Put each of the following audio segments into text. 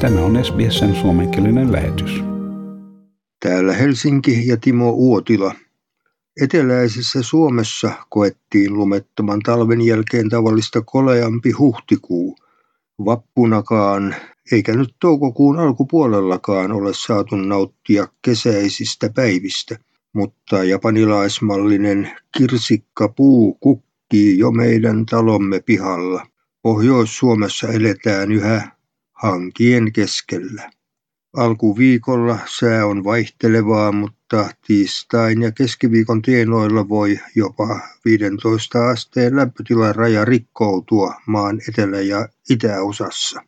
Tämä on SBSn suomenkielinen lähetys. Täällä Helsinki ja Timo Uotila. Eteläisessä Suomessa koettiin lumettoman talven jälkeen tavallista koleampi huhtikuu. Vappunakaan, eikä nyt toukokuun alkupuolellakaan ole saatu nauttia kesäisistä päivistä, mutta japanilaismallinen kirsikkapuu kukkii jo meidän talomme pihalla. Pohjois-Suomessa eletään yhä hankien keskellä. Alkuviikolla sää on vaihtelevaa, mutta tiistain ja keskiviikon tienoilla voi jopa 15 asteen lämpötilan raja rikkoutua maan etelä- ja itäosassa.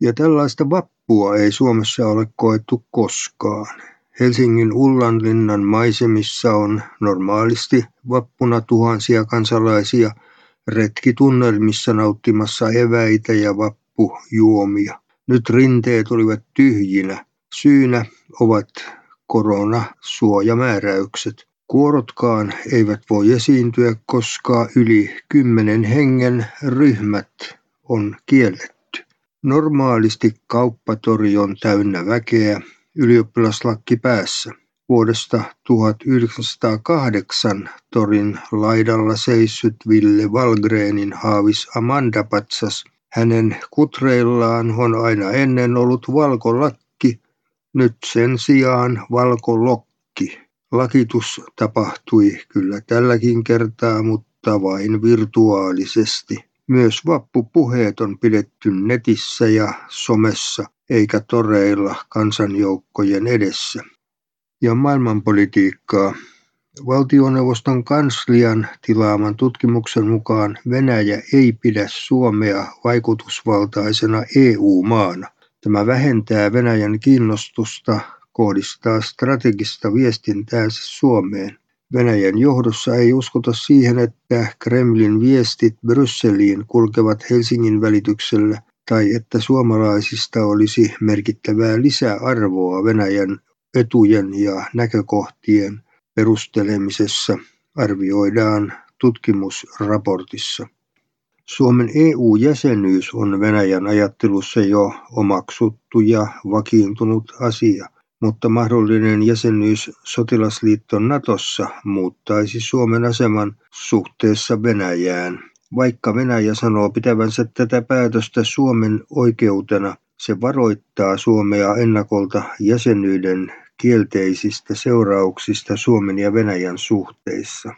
Ja tällaista vappua ei Suomessa ole koettu koskaan. Helsingin Ullanlinnan maisemissa on normaalisti vappuna tuhansia kansalaisia retkitunnelmissa nauttimassa eväitä ja vappujuomia. Nyt rinteet olivat tyhjinä. Syynä ovat koronasuojamääräykset. Kuorotkaan eivät voi esiintyä, koska yli kymmenen hengen ryhmät on kielletty. Normaalisti kauppatori on täynnä väkeä, ylioppilaslakki päässä. Vuodesta 1908 torin laidalla seissyt Ville Valgrenin haavis Amanda Patsas – hänen kutreillaan on aina ennen ollut valkolakki, nyt sen sijaan valkolokki. Lakitus tapahtui kyllä tälläkin kertaa, mutta vain virtuaalisesti. Myös vappupuheet on pidetty netissä ja somessa, eikä toreilla kansanjoukkojen edessä. Ja maailmanpolitiikkaa Valtioneuvoston kanslian tilaaman tutkimuksen mukaan Venäjä ei pidä Suomea vaikutusvaltaisena EU-maana. Tämä vähentää Venäjän kiinnostusta kohdistaa strategista viestintäänsä Suomeen. Venäjän johdossa ei uskota siihen, että Kremlin viestit Brysseliin kulkevat Helsingin välityksellä tai että suomalaisista olisi merkittävää lisäarvoa Venäjän etujen ja näkökohtien perustelemisessa arvioidaan tutkimusraportissa. Suomen EU-jäsenyys on Venäjän ajattelussa jo omaksuttu ja vakiintunut asia, mutta mahdollinen jäsenyys sotilasliitto Natossa muuttaisi Suomen aseman suhteessa Venäjään. Vaikka Venäjä sanoo pitävänsä tätä päätöstä Suomen oikeutena, se varoittaa Suomea ennakolta jäsenyyden kielteisistä seurauksista Suomen ja Venäjän suhteissa.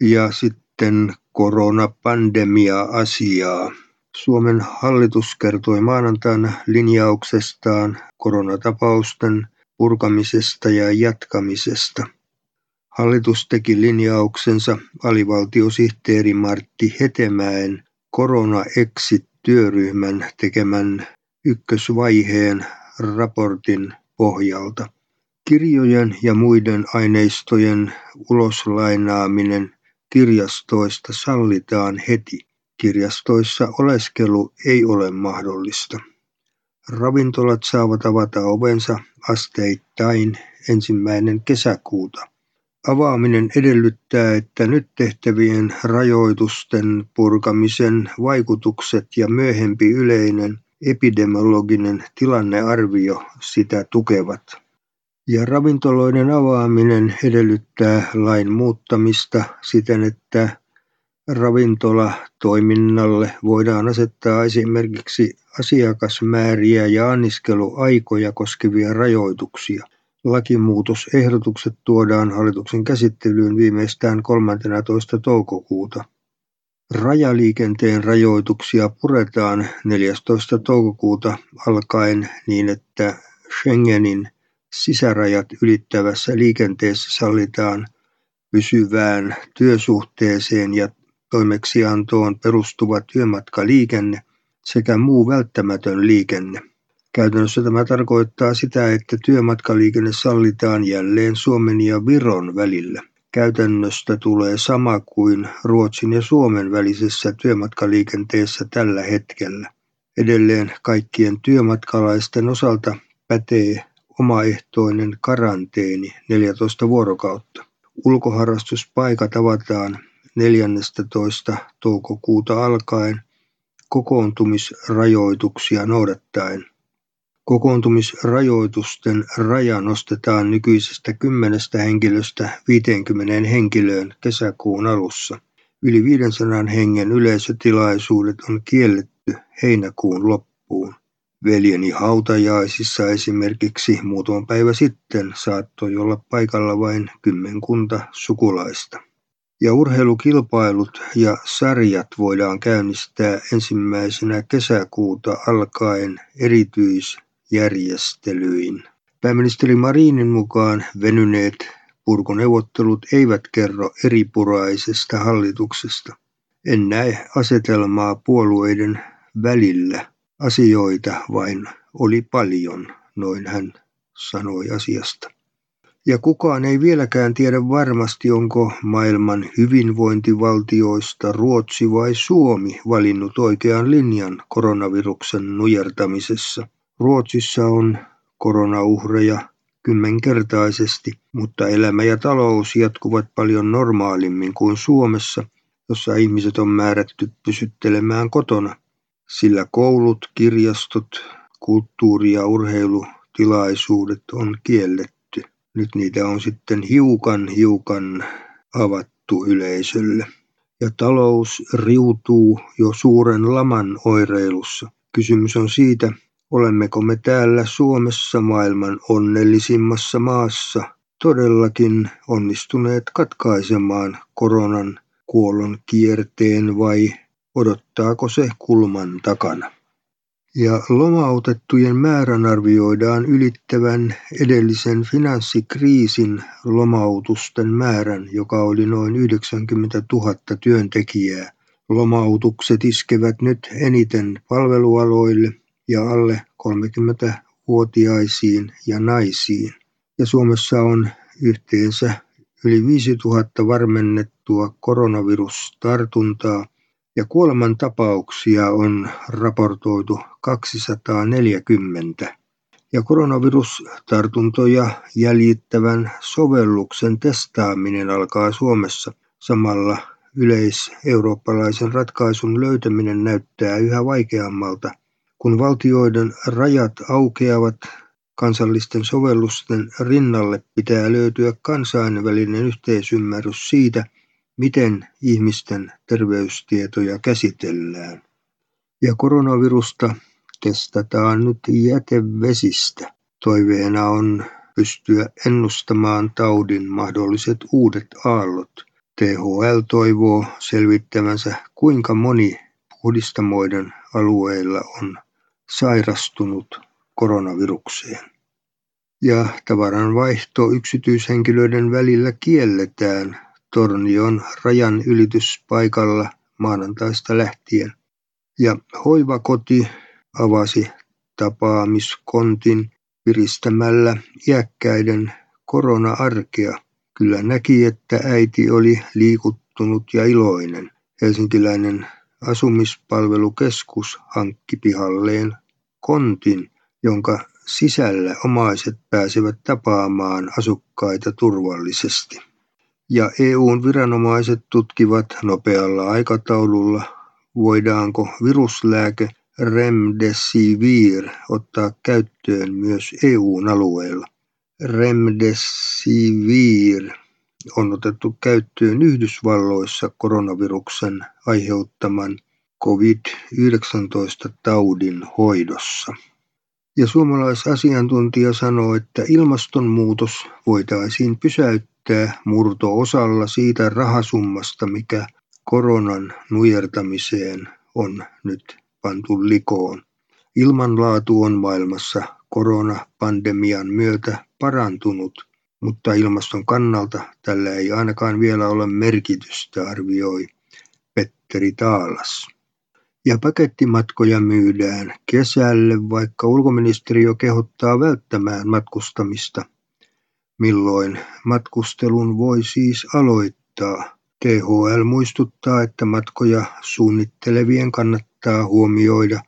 Ja sitten koronapandemia-asiaa. Suomen hallitus kertoi maanantaina linjauksestaan koronatapausten purkamisesta ja jatkamisesta. Hallitus teki linjauksensa alivaltiosihteeri Martti Hetemäen Korona-Exit-työryhmän tekemän ykkösvaiheen raportin pohjalta. Kirjojen ja muiden aineistojen uloslainaaminen kirjastoista sallitaan heti. Kirjastoissa oleskelu ei ole mahdollista. Ravintolat saavat avata ovensa asteittain ensimmäinen kesäkuuta. Avaaminen edellyttää, että nyt tehtävien rajoitusten purkamisen vaikutukset ja myöhempi yleinen epidemiologinen tilannearvio sitä tukevat. Ja ravintoloiden avaaminen edellyttää lain muuttamista siten, että ravintola toiminnalle voidaan asettaa esimerkiksi asiakasmääriä ja anniskeluaikoja koskevia rajoituksia. Lakimuutosehdotukset tuodaan hallituksen käsittelyyn viimeistään 13. toukokuuta. Rajaliikenteen rajoituksia puretaan 14. toukokuuta alkaen niin, että Schengenin sisärajat ylittävässä liikenteessä sallitaan pysyvään työsuhteeseen ja toimeksiantoon perustuva työmatkaliikenne sekä muu välttämätön liikenne. Käytännössä tämä tarkoittaa sitä, että työmatkaliikenne sallitaan jälleen Suomen ja Viron välillä. Käytännöstä tulee sama kuin Ruotsin ja Suomen välisessä työmatkaliikenteessä tällä hetkellä. Edelleen kaikkien työmatkalaisten osalta pätee omaehtoinen karanteeni 14 vuorokautta. Ulkoharrastuspaikat avataan 14. toukokuuta alkaen kokoontumisrajoituksia noudattaen. Kokoontumisrajoitusten raja nostetaan nykyisestä kymmenestä henkilöstä 50 henkilöön kesäkuun alussa. Yli 500 hengen yleisötilaisuudet on kielletty heinäkuun loppuun. Veljeni hautajaisissa esimerkiksi muutama päivä sitten saattoi olla paikalla vain kymmenkunta sukulaista. Ja urheilukilpailut ja sarjat voidaan käynnistää ensimmäisenä kesäkuuta alkaen erityisjärjestelyin. Pääministeri Marinin mukaan venyneet purkuneuvottelut eivät kerro eripuraisesta hallituksesta. En näe asetelmaa puolueiden välillä Asioita vain oli paljon, noin hän sanoi asiasta. Ja kukaan ei vieläkään tiedä varmasti, onko maailman hyvinvointivaltioista Ruotsi vai Suomi valinnut oikean linjan koronaviruksen nujertamisessa. Ruotsissa on koronauhreja kymmenkertaisesti, mutta elämä ja talous jatkuvat paljon normaalimmin kuin Suomessa, jossa ihmiset on määrätty pysyttelemään kotona sillä koulut, kirjastot, kulttuuri- ja urheilutilaisuudet on kielletty. Nyt niitä on sitten hiukan hiukan avattu yleisölle. Ja talous riutuu jo suuren laman oireilussa. Kysymys on siitä, olemmeko me täällä Suomessa maailman onnellisimmassa maassa todellakin onnistuneet katkaisemaan koronan kuollon kierteen vai odottaako se kulman takana. Ja lomautettujen määrän arvioidaan ylittävän edellisen finanssikriisin lomautusten määrän, joka oli noin 90 000 työntekijää. Lomautukset iskevät nyt eniten palvelualoille ja alle 30-vuotiaisiin ja naisiin. Ja Suomessa on yhteensä yli 5000 varmennettua koronavirustartuntaa ja kuolemantapauksia on raportoitu 240. Ja koronavirustartuntoja jäljittävän sovelluksen testaaminen alkaa Suomessa. Samalla yleiseurooppalaisen ratkaisun löytäminen näyttää yhä vaikeammalta. Kun valtioiden rajat aukeavat, kansallisten sovellusten rinnalle pitää löytyä kansainvälinen yhteisymmärrys siitä, miten ihmisten terveystietoja käsitellään. Ja koronavirusta testataan nyt jätevesistä. Toiveena on pystyä ennustamaan taudin mahdolliset uudet aallot. THL toivoo selvittävänsä, kuinka moni puhdistamoiden alueilla on sairastunut koronavirukseen. Ja tavaran vaihto yksityishenkilöiden välillä kielletään Tornion rajan ylityspaikalla maanantaista lähtien. Ja hoivakoti avasi tapaamiskontin piristämällä iäkkäiden korona-arkea. Kyllä näki, että äiti oli liikuttunut ja iloinen. Helsinkiläinen asumispalvelukeskus hankki pihalleen kontin, jonka sisällä omaiset pääsevät tapaamaan asukkaita turvallisesti ja EUn viranomaiset tutkivat nopealla aikataululla, voidaanko viruslääke Remdesivir ottaa käyttöön myös EUn alueella. Remdesivir on otettu käyttöön Yhdysvalloissa koronaviruksen aiheuttaman COVID-19 taudin hoidossa. Ja suomalaisasiantuntija sanoo, että ilmastonmuutos voitaisiin pysäyttää murto-osalla siitä rahasummasta, mikä koronan nujertamiseen on nyt pantu likoon. Ilmanlaatu on maailmassa koronapandemian myötä parantunut, mutta ilmaston kannalta tällä ei ainakaan vielä ole merkitystä, arvioi Petteri Taalas. Ja pakettimatkoja myydään kesälle, vaikka ulkoministeriö kehottaa välttämään matkustamista – Milloin matkustelun voi siis aloittaa? THL muistuttaa, että matkoja suunnittelevien kannattaa huomioida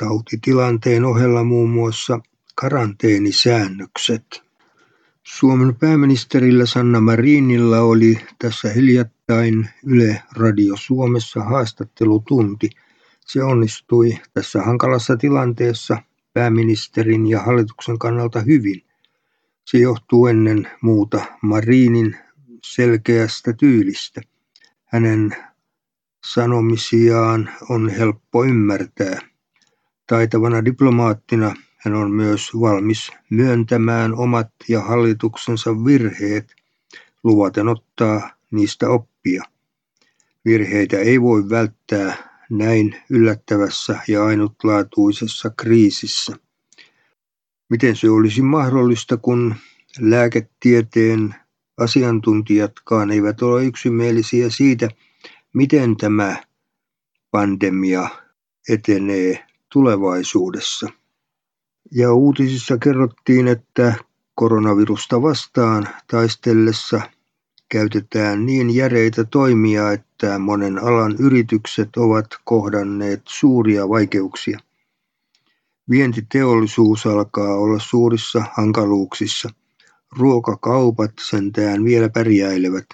tautitilanteen ohella muun muassa karanteenisäännökset. Suomen pääministerillä Sanna Marinilla oli tässä hiljattain Yle Radio Suomessa haastattelutunti. Se onnistui tässä hankalassa tilanteessa pääministerin ja hallituksen kannalta hyvin. Se johtuu ennen muuta Marinin selkeästä tyylistä. Hänen sanomisiaan on helppo ymmärtää. Taitavana diplomaattina hän on myös valmis myöntämään omat ja hallituksensa virheet, luvaten ottaa niistä oppia. Virheitä ei voi välttää näin yllättävässä ja ainutlaatuisessa kriisissä. Miten se olisi mahdollista, kun lääketieteen asiantuntijatkaan eivät ole yksimielisiä siitä, miten tämä pandemia etenee tulevaisuudessa. Ja uutisissa kerrottiin, että koronavirusta vastaan taistellessa käytetään niin järeitä toimia, että monen alan yritykset ovat kohdanneet suuria vaikeuksia. Vientiteollisuus alkaa olla suurissa hankaluuksissa. Ruokakaupat sentään vielä pärjäilevät.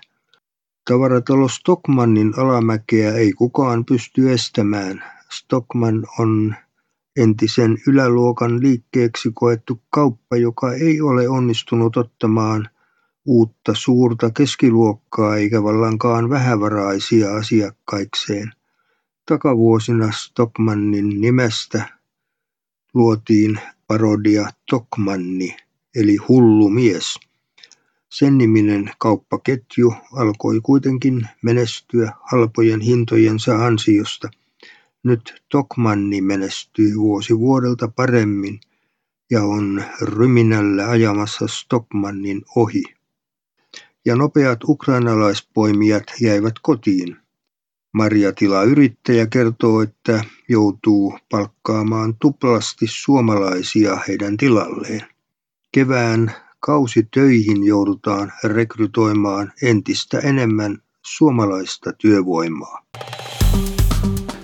Tavaratalo Stockmannin alamäkeä ei kukaan pysty estämään. Stockman on entisen yläluokan liikkeeksi koettu kauppa, joka ei ole onnistunut ottamaan uutta suurta keskiluokkaa eikä vallankaan vähävaraisia asiakkaikseen. Takavuosina Stockmannin nimestä luotiin parodia Tokmanni, eli hullu mies. Sen niminen kauppaketju alkoi kuitenkin menestyä halpojen hintojensa ansiosta – nyt Tokmanni menestyy vuosi vuodelta paremmin ja on ryminällä ajamassa Stockmannin ohi. Ja nopeat ukrainalaispoimijat jäivät kotiin. Marjatila-yrittäjä kertoo, että joutuu palkkaamaan tuplasti suomalaisia heidän tilalleen. Kevään kausitöihin joudutaan rekrytoimaan entistä enemmän suomalaista työvoimaa.